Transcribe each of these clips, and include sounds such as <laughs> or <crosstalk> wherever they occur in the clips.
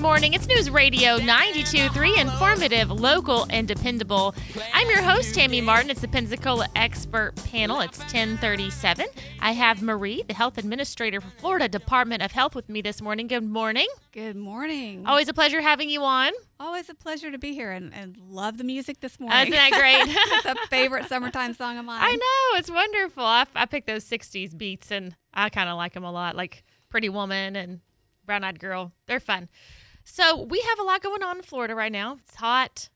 Tuesday morning. It's News Radio 92.3, informative, local, and dependable. I'm your host, Tammy Martin. It's the Pensacola Expert Panel. It's 1037. I have Marie, the Health Administrator for Florida Department of Health, with me this morning. Good morning. Good morning. Always a pleasure having you on. Always a pleasure to be here and, and love the music this morning. Isn't that great? <laughs> it's a favorite summertime song of mine. I know. It's wonderful. I, I picked those 60s beats, and I kind of like them a lot, like Pretty Woman and Brown Eyed Girl. They're fun. So we have a lot going on in Florida right now. It's hot.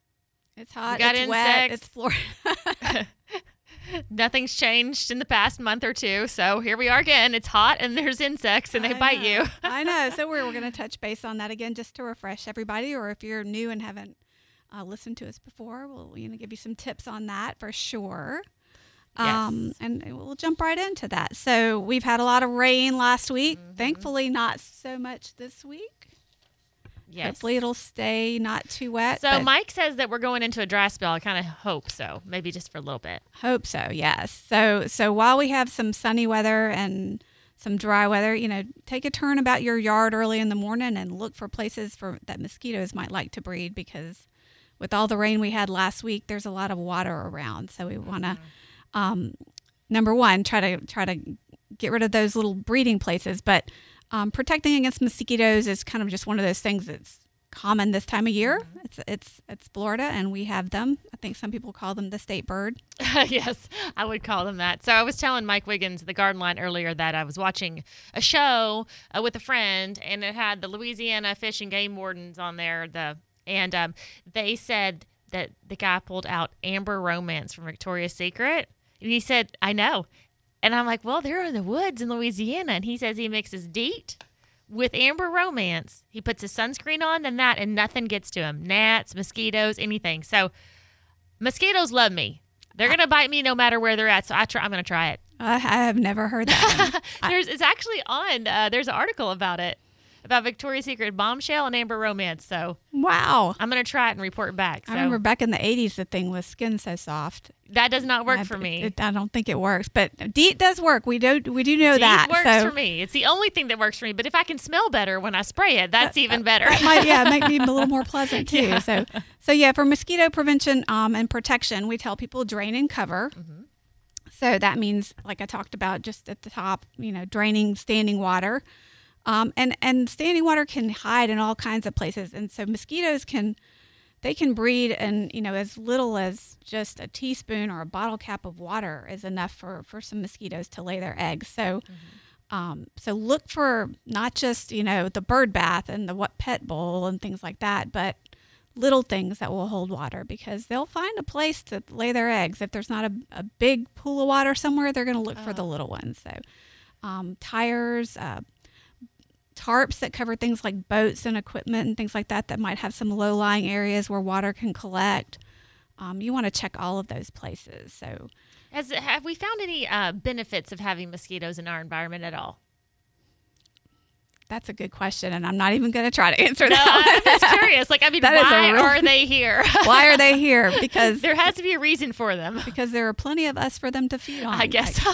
It's hot. got it's wet. insects. It's Florida. <laughs> Nothing's changed in the past month or two. So here we are again. It's hot and there's insects and they I bite know. you. I know. So <laughs> we're, we're going to touch base on that again just to refresh everybody. Or if you're new and haven't uh, listened to us before, we'll you know give you some tips on that for sure. Um, Yes. and we'll jump right into that. So we've had a lot of rain last week. Mm-hmm. Thankfully, not so much this week. Yes. Hopefully, it'll stay not too wet. So Mike says that we're going into a dry spell. I kind of hope so. Maybe just for a little bit. Hope so, yes. So so while we have some sunny weather and some dry weather, you know, take a turn about your yard early in the morning and look for places for that mosquitoes might like to breed because with all the rain we had last week, there's a lot of water around. So we want to um, number one, try to try to get rid of those little breeding places, but um, protecting against mosquitoes is kind of just one of those things that's common this time of year. It's it's it's Florida, and we have them. I think some people call them the state bird. <laughs> yes, I would call them that. So I was telling Mike Wiggins, the garden line earlier, that I was watching a show uh, with a friend, and it had the Louisiana Fish and Game Wardens on there. The and um, they said that the guy pulled out Amber Romance from Victoria's Secret, and he said, "I know," and I'm like, "Well, they're in the woods in Louisiana," and he says he mixes DEET with Amber Romance. He puts his sunscreen on and that, and nothing gets to him. Gnats, mosquitoes, anything. So mosquitoes love me. They're gonna bite me no matter where they're at. So I try. I'm gonna try it. I, I have never heard that. <laughs> There's it's actually on. Uh, there's an article about it about Victoria's Secret bombshell and Amber Romance. So wow. I'm gonna try it and report back. So I remember back in the 80s, the thing was skin so soft. that does not work I- for me. it- I don't think it works, but DEET does work. We do we do know DEET that. works so for me. It's the only thing that works for me. But if I can smell better when I spray it, that's even better. that might yeah make me a little more <laughs> pleasant too. Yeah. So so yeah, for mosquito prevention um, and protection, we tell people drain and cover. Mm-hmm. So that means, like I talked about just at the top, you know, draining standing water. Um, and and standing water can hide in all kinds of places, and so mosquitoes can they can breed and you know as little as just a teaspoon or a bottle cap of water is enough for for some mosquitoes to lay their eggs. So. Um, so look for not just you know the bird bath and the what pet bowl and things like that, but little things that will hold water because they'll find a place to lay their eggs. If there's not a, a big pool of water somewhere, they're going to look for the little ones. So um, tires, uh, tarps that cover things like boats and equipment and things like that that might have some low lying areas where water can collect. Um, you want to check all of those places. So Has have we found any uh, benefits of having mosquitoes in our environment at all? that's a good question, and I'm not even going to try to answer No, that. I'm just curious. Like, I mean, <laughs> That why real- are they here? <laughs> Why are they here? Because there has to be a reason for them. because there are plenty of us for them to feed <laughs> on. I guess so.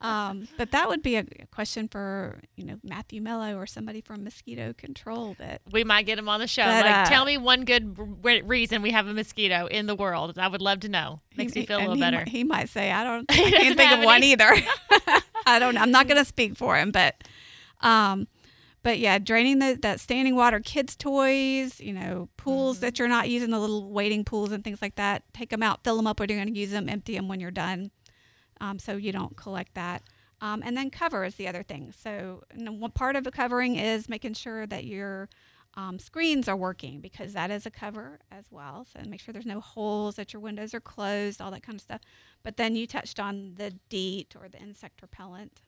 Um, but that would be a question for you know Matthew Mello or somebody from Mosquito Control. That we might get him on the show. But, like, uh, tell me one good r- reason we have a mosquito in the world. I would love to know. Makes he, me feel a little he better. Might, he might say, "I don't, <laughs> I can't think of one either." <laughs> <laughs> I don't. know. I'm not going to speak for him, but, um, but yeah, draining the that standing water, kids' toys, you know, pools Mm-hmm. that you're not using, the little wading pools and things like that. Take them out, fill them up when you're going to use them, empty them when you're done, um, so you don't collect that. Um, and then cover is the other thing. So one part of the covering is making sure that your um, screens are working because that is a cover as well. So make sure there's no holes, that your windows are closed, all that kind of stuff. But then you touched on the DEET or the insect repellent.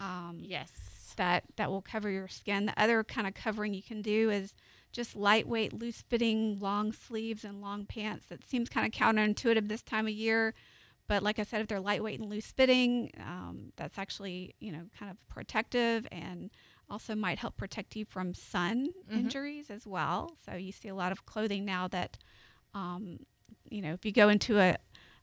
Um, yes. that that will cover your skin. The other kind of covering you can do is just lightweight, loose fitting, long sleeves and long pants. That seems kind of counterintuitive this time of year, but like I said, if they're lightweight and loose fitting, um, that's actually you know kind of protective and also might help protect you from sun Mhm. injuries as well. So you see a lot of clothing now that, um, you know, if you go into a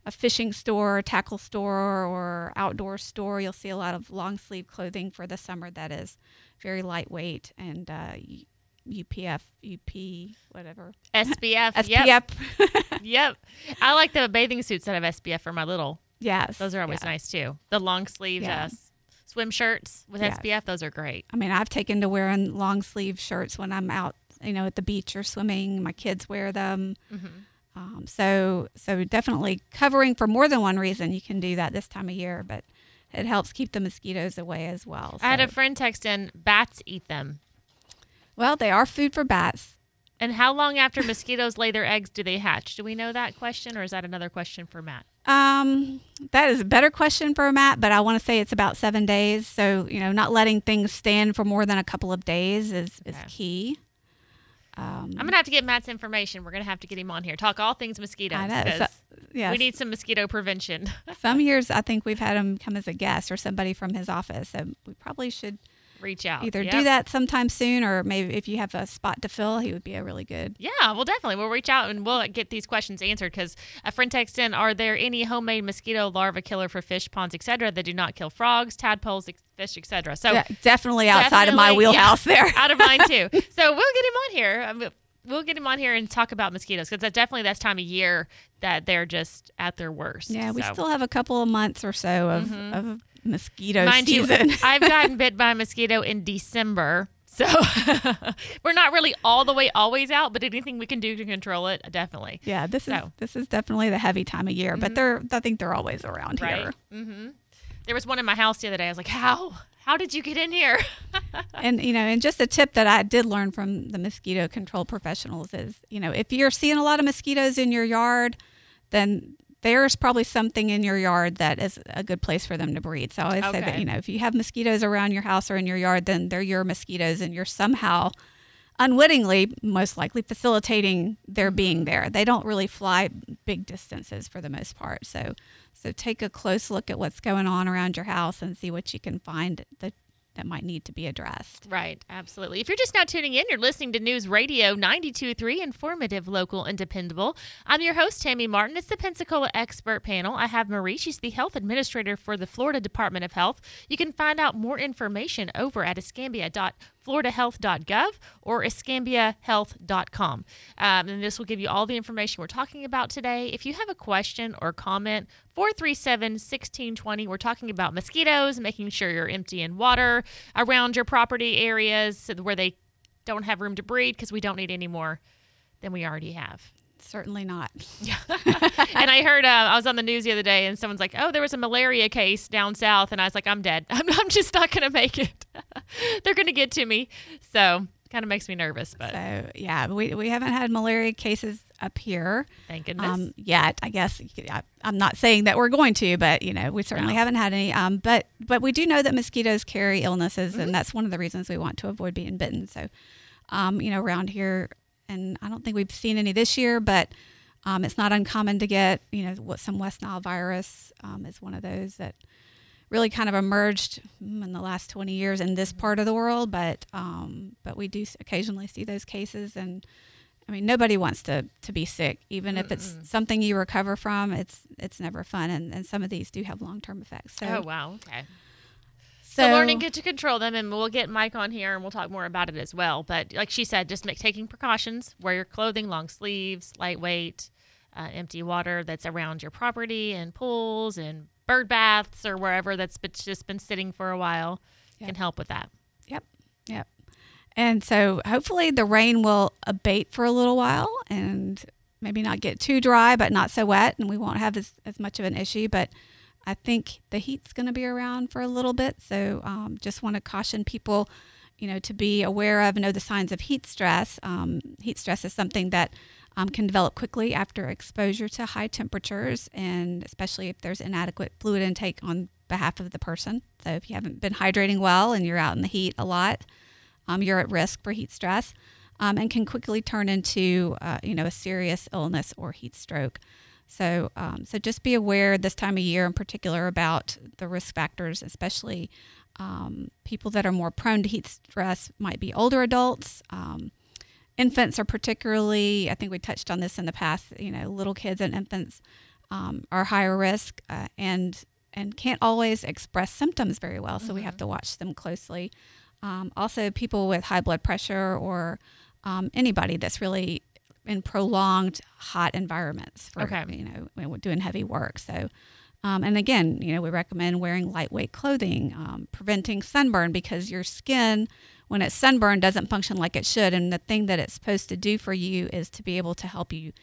a fishing store, tackle store, or outdoor store, you'll see a lot of long sleeve clothing for the summer that is very lightweight and uh, UPF, UP, whatever. SPF. SPF. Yep. <laughs> yep. I like the bathing suits that have SPF for my little. yes. Those are always nice too. The long sleeve Yeah. uh, swim shirts with Yes. SPF, those are great. I mean, I've taken to wearing long sleeve shirts when I'm out, you know, at the beach or swimming. My kids wear them. Mm-hmm. Um, so, so definitely covering for more than one reason. You can do that this time of year, but it helps keep the mosquitoes away as well. I had a friend text in, bats eat them. Well, they are food for bats. And how long after mosquitoes lay their eggs do they hatch? Do we know that question, or is that another question for Matt? Um, that is a better question for Matt, but I want to say it's about seven days. So, you know, not letting things stand for more than a couple of days is, is key. Um, I'm gonna have to get Matt's information. We're gonna have to get him on here. Talk all things mosquitoes. I know. So, yes. We need some mosquito prevention. Some <laughs> years I think we've had him come as a guest or somebody from his office. So we probably should Reach out. either Yep. do that sometime soon or maybe if you have a spot to fill, he would be a really good. Yeah, well, definitely. We'll reach out and we'll get these questions answered because a friend texted in Are there any homemade mosquito larva killer for fish ponds, etc., that do not kill frogs, tadpoles, fish, etc.? So, De- definitely outside of my definitely, yeah. wheelhouse there. <laughs> out of mine too. <laughs> So, we'll get him on here. Um, We'll get him on here and talk about mosquitoes because that's definitely that's time of year that they're just at their worst. Yeah, we still have a couple of months or so of, of mosquito Mind season. you, <laughs> I've gotten bit by a mosquito in December. So <laughs> we're not really all the way always out, but anything we can do to control it, definitely. yeah, this is this is definitely the heavy time of year, but they're I think they're always around Right. here. Mm-hmm. There was one in my house the other day. I was like, how? How did you get in here? <laughs> And you know, and just a tip that I did learn from the mosquito control professionals is, you know, if you're seeing a lot of mosquitoes in your yard, then there's probably something in your yard that is a good place for them to breed. So I always say that, you know, if you have mosquitoes around your house or in your yard, then they're your mosquitoes and you're somehow unwittingly most likely facilitating their being mm-hmm. there. They don't really fly big distances for the most part. So so take a close look at what's going on around your house and see what you can find that that might need to be addressed. Right, absolutely. If you're just now tuning in, you're listening to News Radio 92.3, informative, local, and dependable. I'm your host, Tammy Martin. It's the Pensacola Expert Panel. I have Marie. She's the Health Administrator for the Florida Department of Health. You can find out more information over at escambia.floridahealth.gov or escambiahealth.com. Um, and this will give you all the information we're talking about today. If you have a question or comment, 437 1620. We're talking about mosquitoes, making sure you're emptying water around your property areas where they don't have room to breed because we don't need any more than we already have. Certainly not. Yeah. <laughs> and I heard, uh, I was on the news the other day and someone's like, oh, there was a malaria case down south. And I was like, I'm dead. <laughs> I'm, I'm just not going to make it. <laughs> They're going to get to me. So kind of makes me nervous, but So yeah, we, we haven't had malaria cases up here thank goodness. um, yet. I guess I, I'm not saying that we're going to, but you know we certainly No. haven't had any. Um, but but we do know that mosquitoes carry illnesses, Mm-hmm. and that's one of the reasons we want to avoid being bitten. So, um, you know, around here, and I don't think we've seen any this year, but um, it's not uncommon to get you know what some West Nile virus um, is one of those that really kind of emerged mm, in the last 20 years in this part of the world, but um, but we do occasionally see those cases, and I mean nobody wants to to be sick, even if it's something you recover from. It's it's never fun, and, and some of these do have long term effects. So, oh, wow. Okay. So, learning to control them, and we'll get Mike on here, and we'll talk more about it as well. But like she said, just make taking precautions. Wear your clothing, long sleeves, lightweight, uh, empty water that's around your property and pools and bird baths or wherever that's been, just been sitting for a while Yep. can help with that. Yep. Yep. And so hopefully the rain will abate for a little while and maybe not get too dry, but not so wet. And we won't have as, as much of an issue. But I think the heat's going to be around for a little bit. So um, just want to caution people, you know, to be aware of know the signs of heat stress. Um, heat stress is something that um, can develop quickly after exposure to high temperatures, and especially if there's inadequate fluid intake on behalf of the person. So if you haven't been hydrating well and you're out in the heat a lot, um, you're at risk for heat stress, um, and can quickly turn into uh, you know a serious illness or heat stroke. So um, so just be aware this time of year in particular about the risk factors, especially um, people that are more prone to heat stress might be older adults. Um, infants are particularly, I think we touched on this in the past, you know, little kids and infants um, are higher risk uh, and and can't always express symptoms very well. So we have to watch them closely. Um, also, people with high blood pressure or um, anybody that's really in prolonged hot environments for Okay. you know doing heavy work. So. Um, and again, you know, we recommend wearing lightweight clothing, um, preventing sunburn because your skin, when it's sunburned, doesn't function like it should. And the thing that it's supposed to do for you is to be able to help you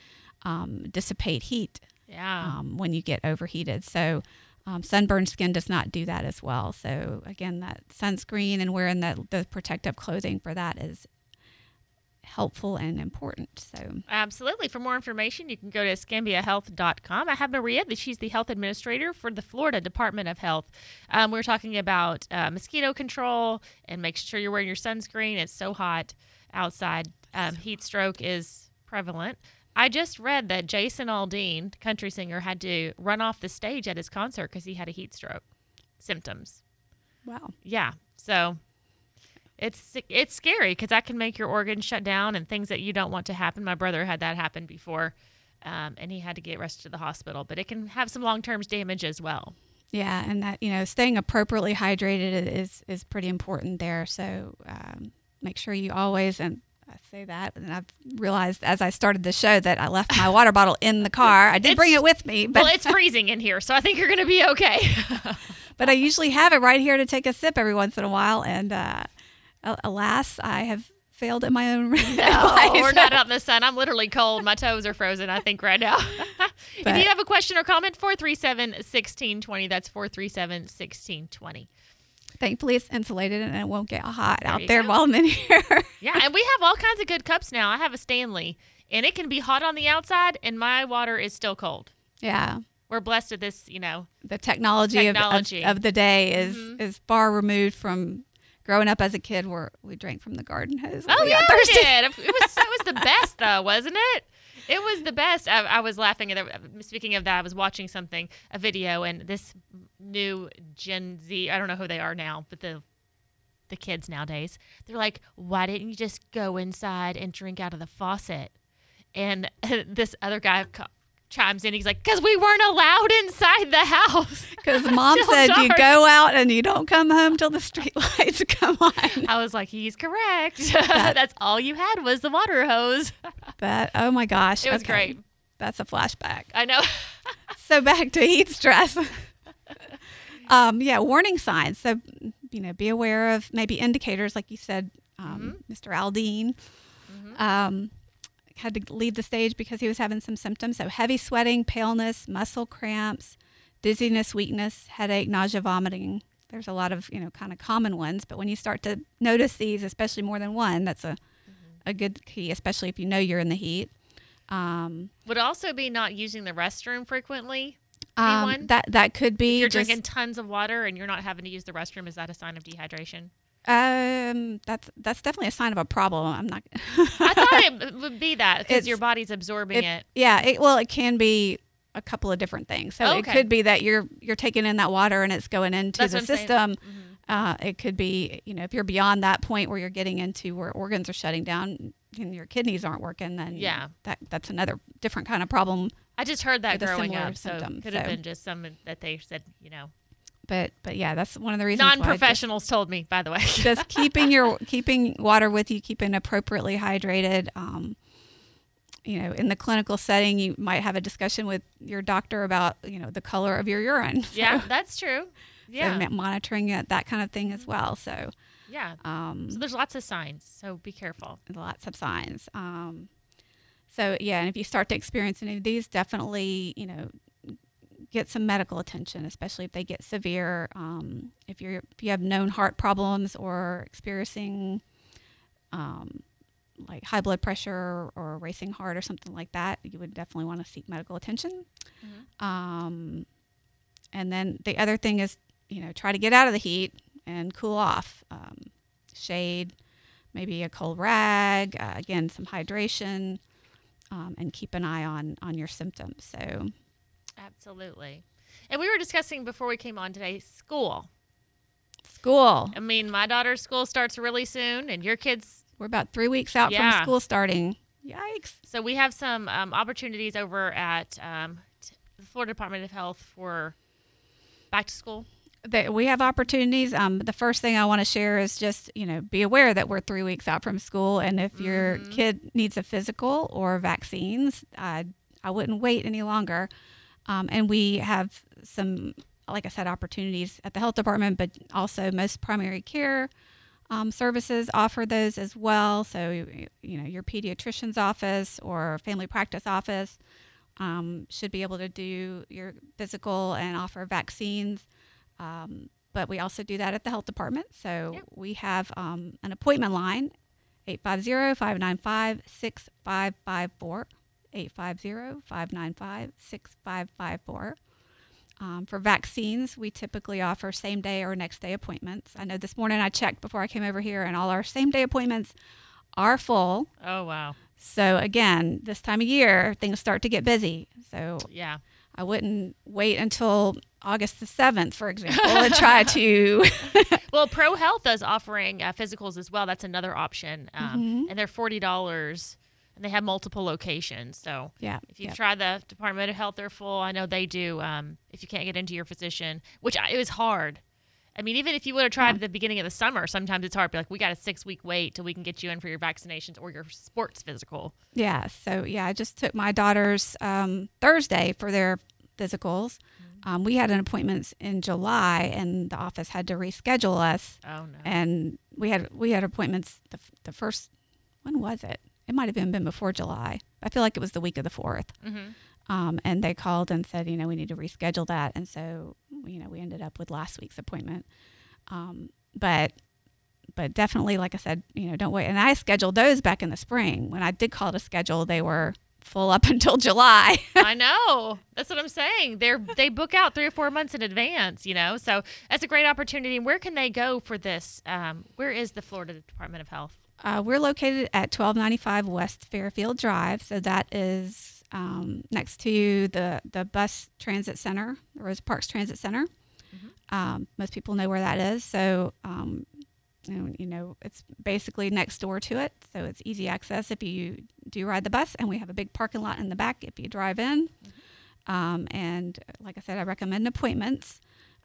um, dissipate heat Yeah. um, when you get overheated. So, um, sunburned skin does not do that as well. So, again, that sunscreen and wearing that the protective clothing for that is helpful and important. So, Absolutely. For more information, you can go to scambiahealth.com. I have Maria, that she's the health administrator for the Florida Department of Health. Um, we're talking about uh, mosquito control and make sure you're wearing your sunscreen. It's so hot outside. Um, heat stroke is prevalent. I just read that Jason Aldean, country singer, had to run off the stage at his concert because he had a heat stroke symptoms. wow. Yeah. So it's it's scary because that can make your organs shut down and things that you don't want to happen. My brother had that happen before, um, and he had to get rushed to the hospital. But it can have some long term damage as well. Yeah, and that you know, staying appropriately hydrated is is pretty important there. So um, make sure you always and I say that, and I've realized as I started the show that I left my water bottle in the <laughs> car. I did bring it with me, but well, it's <laughs> freezing in here, so I think you're going to be okay. <laughs> but I usually have it right here to take a sip every once in a while. And uh, alas, I have failed at my own <laughs> no, we're not out in the sun. I'm literally cold. My toes are frozen, I think, right now. <laughs> if you have a question or comment, 437 1620. That's 437 1620. Thankfully, it's insulated and it won't get hot There out there go. while I'm in here. <laughs> Yeah, and we have all kinds of good cups now. I have a Stanley, and it can be hot on the outside, and my water is still cold. yeah. We're blessed with this, you know. the technology, of- Technology. Of, of, the day is Mhm. is far removed from growing up as a kid where we drank from the garden hose. Oh we yeah, we thirsty. did. It <laughs> was it was the best though, wasn't it? It was the best. I, I was laughing at. The, speaking of that, I was watching something, a video, and this new Gen Z. I don't know who they are now, but the the kids nowadays, they're like, "Why didn't you just go inside and drink out of the faucet?" And <laughs> this other guy chimes in. He's like, "Cause we weren't allowed inside the house." <laughs> Because mom said you go out and you don't come home till the street lights come on. I was like, "He's correct. <laughs> That's all you had was the water hose." <laughs> But oh my gosh, It was okay. great. That's a flashback. I know. So back to heat stress. um, yeah, warning signs. So you know, be aware of maybe indicators, like you said, um, Mr. Aldean. Um, had to leave the stage because he was having some symptoms. So heavy sweating, paleness, muscle cramps, dizziness, weakness, headache, nausea, vomiting. There's a lot of you know kind of common ones, but when you start to notice these, especially more than one, that's a a good key, especially if you know you're in the heat. Um, Would also be not using the restroom frequently. um, that that could be If you're just- drinking tons of water and you're not having to use the restroom, is that a sign of dehydration? Um, that's that's definitely a sign of a problem. I'm not. <laughs> I thought it would be that because your body's absorbing it. Yeah, it, well, it can be a couple of different things. So it could be that you're you're taking in that water and it's going into That's the what I'm saying. system. Mhm. Uh, it could be, you know, if you're beyond that point where you're getting into where organs are shutting down and your kidneys aren't working, then Yeah. that that's another different kind of problem. I just heard that growing up, so could have so- been just some that they said, you know, But but yeah, that's one of the reasons. non-professionals told me. By the way, <laughs> just keeping your <laughs> keeping water with you, keeping appropriately hydrated. Um, you know, in the clinical setting, you might have a discussion with your doctor about you know the color of your urine. <laughs> So- yeah, that's true. Yeah, ma- monitoring it, that kind of thing as well. So, yeah. um, So there's lots of signs. So be careful. lots of signs. Um, so yeah, and if you start to experience any of these, definitely you know get some medical attention, especially if they get severe. Um, if you're if you have known heart problems or experiencing um, like high blood pressure or a racing heart or something like that, you would definitely want to seek medical attention. Um, and then the other thing is, you know, try to get out of the heat and cool off. Um, shade, maybe a cold rag, uh, again, some hydration, um, and keep an eye on on your symptoms. So, Absolutely. And we were discussing before we came on today school. school. I mean, my daughter's school starts really soon, and your kids We're about three weeks out Yeah. from school starting. Yikes! So we have some um, opportunities over at um, the Florida Department of Health for back to school? that we have opportunities. Um, the first thing I want to share is just you know be aware that we're three weeks out from school, and if your Mhm. kid needs a physical or vaccines, I I wouldn't wait any longer. Um, and we have some, like I said, opportunities at the health department, but also most primary care um, services offer those as well. So you know your pediatrician's office or family practice office um, should be able to do your physical and offer vaccines. Um, but we also do that at the health department. So Yep. we have um, an appointment line 850 595 6554. 850 595 6554. Um, For vaccines, we typically offer same day or next day appointments. I know this morning I checked before I came over here, and all our same day appointments are full. Oh wow, So, again, this time of year, things start to get busy. So, yeah. I wouldn't wait until August the 7th, for example, and try to. <laughs> Well, Pro Health is offering uh, physicals as well. That's another option, um, Mhm. and they're forty dollars, and they have multiple locations. So yeah. if you've yeah. tried the Department of Health, they're full. I know they do. Um, if you can't get into your physician, which I, it was hard. I mean, even if you would have tried Yeah. at the beginning of the summer, sometimes it's hard. Be like, we got a six week wait till we can get you in for your vaccinations or your sports physical. Yeah. So, yeah, I just took my daughters um, Thursday for their physicals. Um, we had an appointment in July, and the office had to reschedule us. Oh no. And we had we had appointments the, the first. When was it? It might have even been before July. I feel like it was the week of the fourth. hmm Um, and they called and said, you know, we need to reschedule that. And so, you know, we ended up with last week's appointment. Um, but, but definitely, like I said, you know, don't wait. And I scheduled those back in the spring. When I did call to schedule, they were full up <laughs> until July. I know. That's what I'm saying. They're they book out three or four months in advance, you know. So that's a great opportunity. Where can they go for this? Um, where is the Florida Department of Health? Uh, we're located at 1295 West Fairfield Drive. So that is um, next to the, the bus transit center, the Rosa Parks Transit Center. Um, most people know where that is. So, um, you, know, you know, it's basically next door to it. So it's easy access if you do ride the bus. And we have a big parking lot in the back if you drive in. Um, and like I said, I recommend appointments.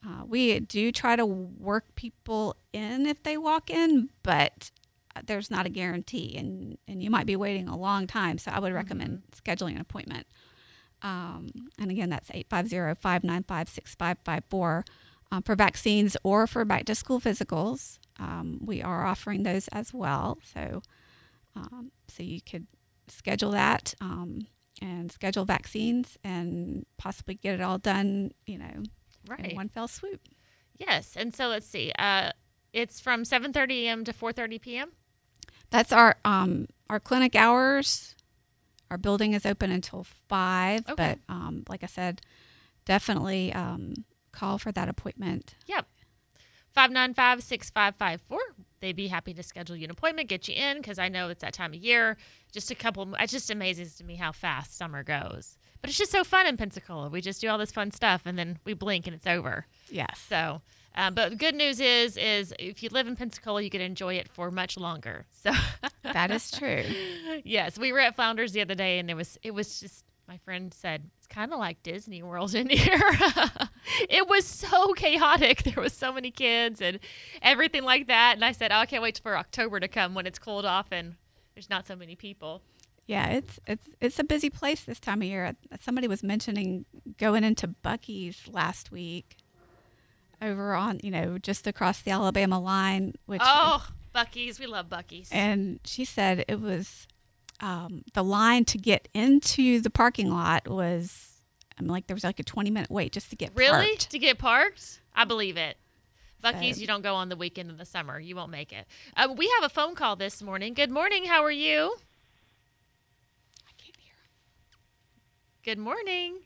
Uh, we do try to work people in if they walk in, but there's not a guarantee, and, and you might be waiting a long time. So I would recommend scheduling an appointment. Um, and again, that's 850 595 6554 uh, for vaccines or for back to school physicals. Um, we are offering those as well. So, um, so you could schedule that um, and schedule vaccines and possibly get it all done, you know, Right. in one fell swoop. Yes. And so let's see. Uh, it's from 7:30 a.m. to 4:30 p.m. That's our um, our clinic hours. Our building is open until five, Okay. but um, like I said, definitely um, call for that appointment. Yep. 595 6554. They'd be happy to schedule you an appointment, get you in, because I know it's that time of year. Just a couple, it just amazes to me how fast summer goes. But it's just so fun in Pensacola. We just do all this fun stuff and then we blink and it's over. Yes. So, um, but the good news is, is if you live in Pensacola, you can enjoy it for much longer. So, <laughs> That is true. yes, we were at Flounders the other day, and it was it was just my friend said it's kind of like Disney World in <laughs> here. it was so chaotic. There was so many kids and everything like that. And I said, oh, I can't wait for October to come when it's cooled off and there's not so many people. Yeah, it's it's it's a busy place this time of year. Somebody was mentioning going into Buc-ee's last week over on, you know, just across the Alabama line, which Oh, Buc-ee's, we love Buc-ee's. and she said it was um, the line to get into the parking lot was I mean, like there was like a 20 minute wait just to get really parked. to get parked? I believe it. Buc-ee's, So- you don't go on the weekend in the summer. You won't make it. Um, we have a phone call this morning. Good morning. How are you? I can't hear. Good morning.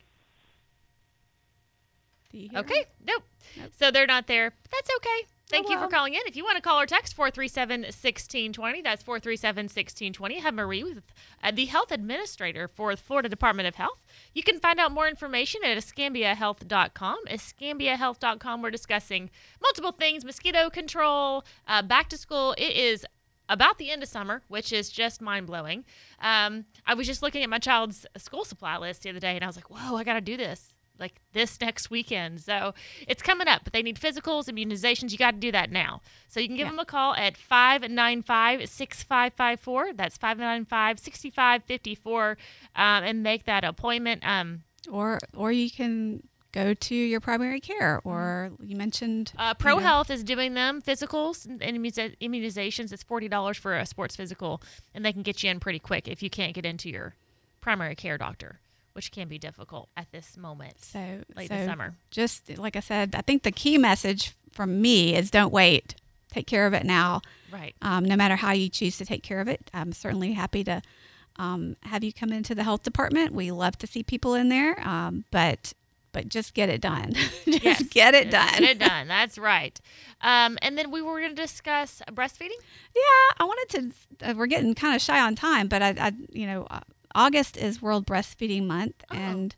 You hear Okay. Nope. Nope. So they're not there. That's okay. Thank Oh, you for calling in. If you want to call or text 437 1620, that's 437 1620. Have Marie with uh, the health administrator for the Florida Department of Health. You can find out more information at escambiahealth.com. Escambiahealth.com. We're discussing multiple things mosquito control, uh, back to school. It is about the end of summer, which is just mind blowing. Um, I was just looking at my child's school supply list the other day and I was like, whoa, I got to do this. Like this next weekend. So it's coming up, but they need physicals, immunizations. You got to do that now. So you can give Yeah. them a call at 595 6554. That's 595 6554 um, and make that appointment. Um, Or or you can go to your primary care. Or you mentioned uh, Pro you know, Health is doing them physicals and immunizations. It's forty dollars for a sports physical, and they can get you in pretty quick if you can't get into your primary care doctor, which can be difficult at this moment So late so summer. just like I said, I think the key message from me is don't wait. Take care of it now. Right. Um, no matter how you choose to take care of it, I'm certainly happy to um, have you come into the health department. We love to see people in there, um, but but just get it done. <laughs> just Yes, get it just done. Get it done. <laughs> That's right. Um, and then we were going to discuss breastfeeding. Yeah, I wanted to. Uh, we're getting kind of shy on time, but I, I you know, uh, August is World Breastfeeding Month, Oh. and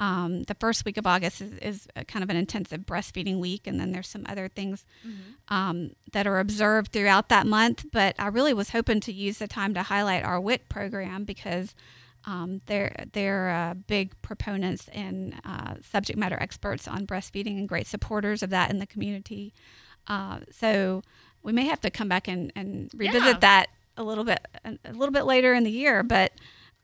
um, the first week of August is, is kind of an intensive breastfeeding week, and then there's some other things um, that are observed throughout that month. But I really was hoping to use the time to highlight our WIC program because. Um, they're they're uh, big proponents and uh, subject matter experts on breastfeeding and great supporters of that in the community. Uh, so we may have to come back and, and revisit Yeah. that a little bit a little bit later in the year. But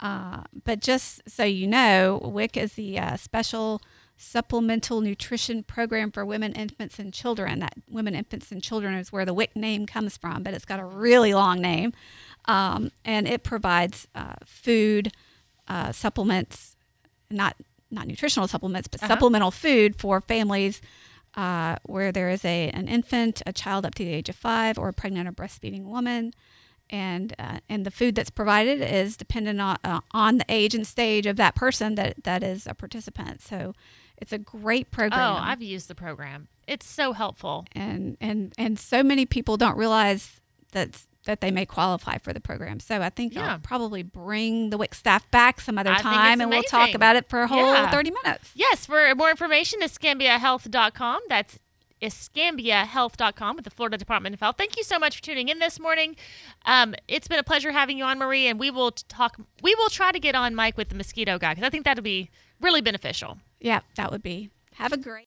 uh, but just so you know, WIC is the uh, special supplemental nutrition program for women, infants, and children. That women, infants, and children is where the WIC name comes from, but it's got a really long name, um, and it provides uh, food, uh, supplements, not not nutritional supplements, but Uh-huh. supplemental food for families uh, where there is a an infant, a child up to the age of five, or a pregnant or breastfeeding woman, and uh, and the food that's provided is dependent on uh, on the age and stage of that person that that is a participant. So it's a great program. Oh, I've used the program. It's so helpful. and and and so many people don't realize that that they may qualify for the program. So I think Yeah. I'll probably bring the WIC staff back some other I time, it's and we'll talk about it for a whole Yeah. thirty minutes. Yes, for more information, escambiahealth.com. That's escambiahealth.com with the Florida Department of Health. Thank you so much for tuning in this morning. Um, it's been a pleasure having you on, Marie, and we will talk. We will try to get on Mike with the mosquito guy because I think that'll be really beneficial. Yeah, that would be. Have a great.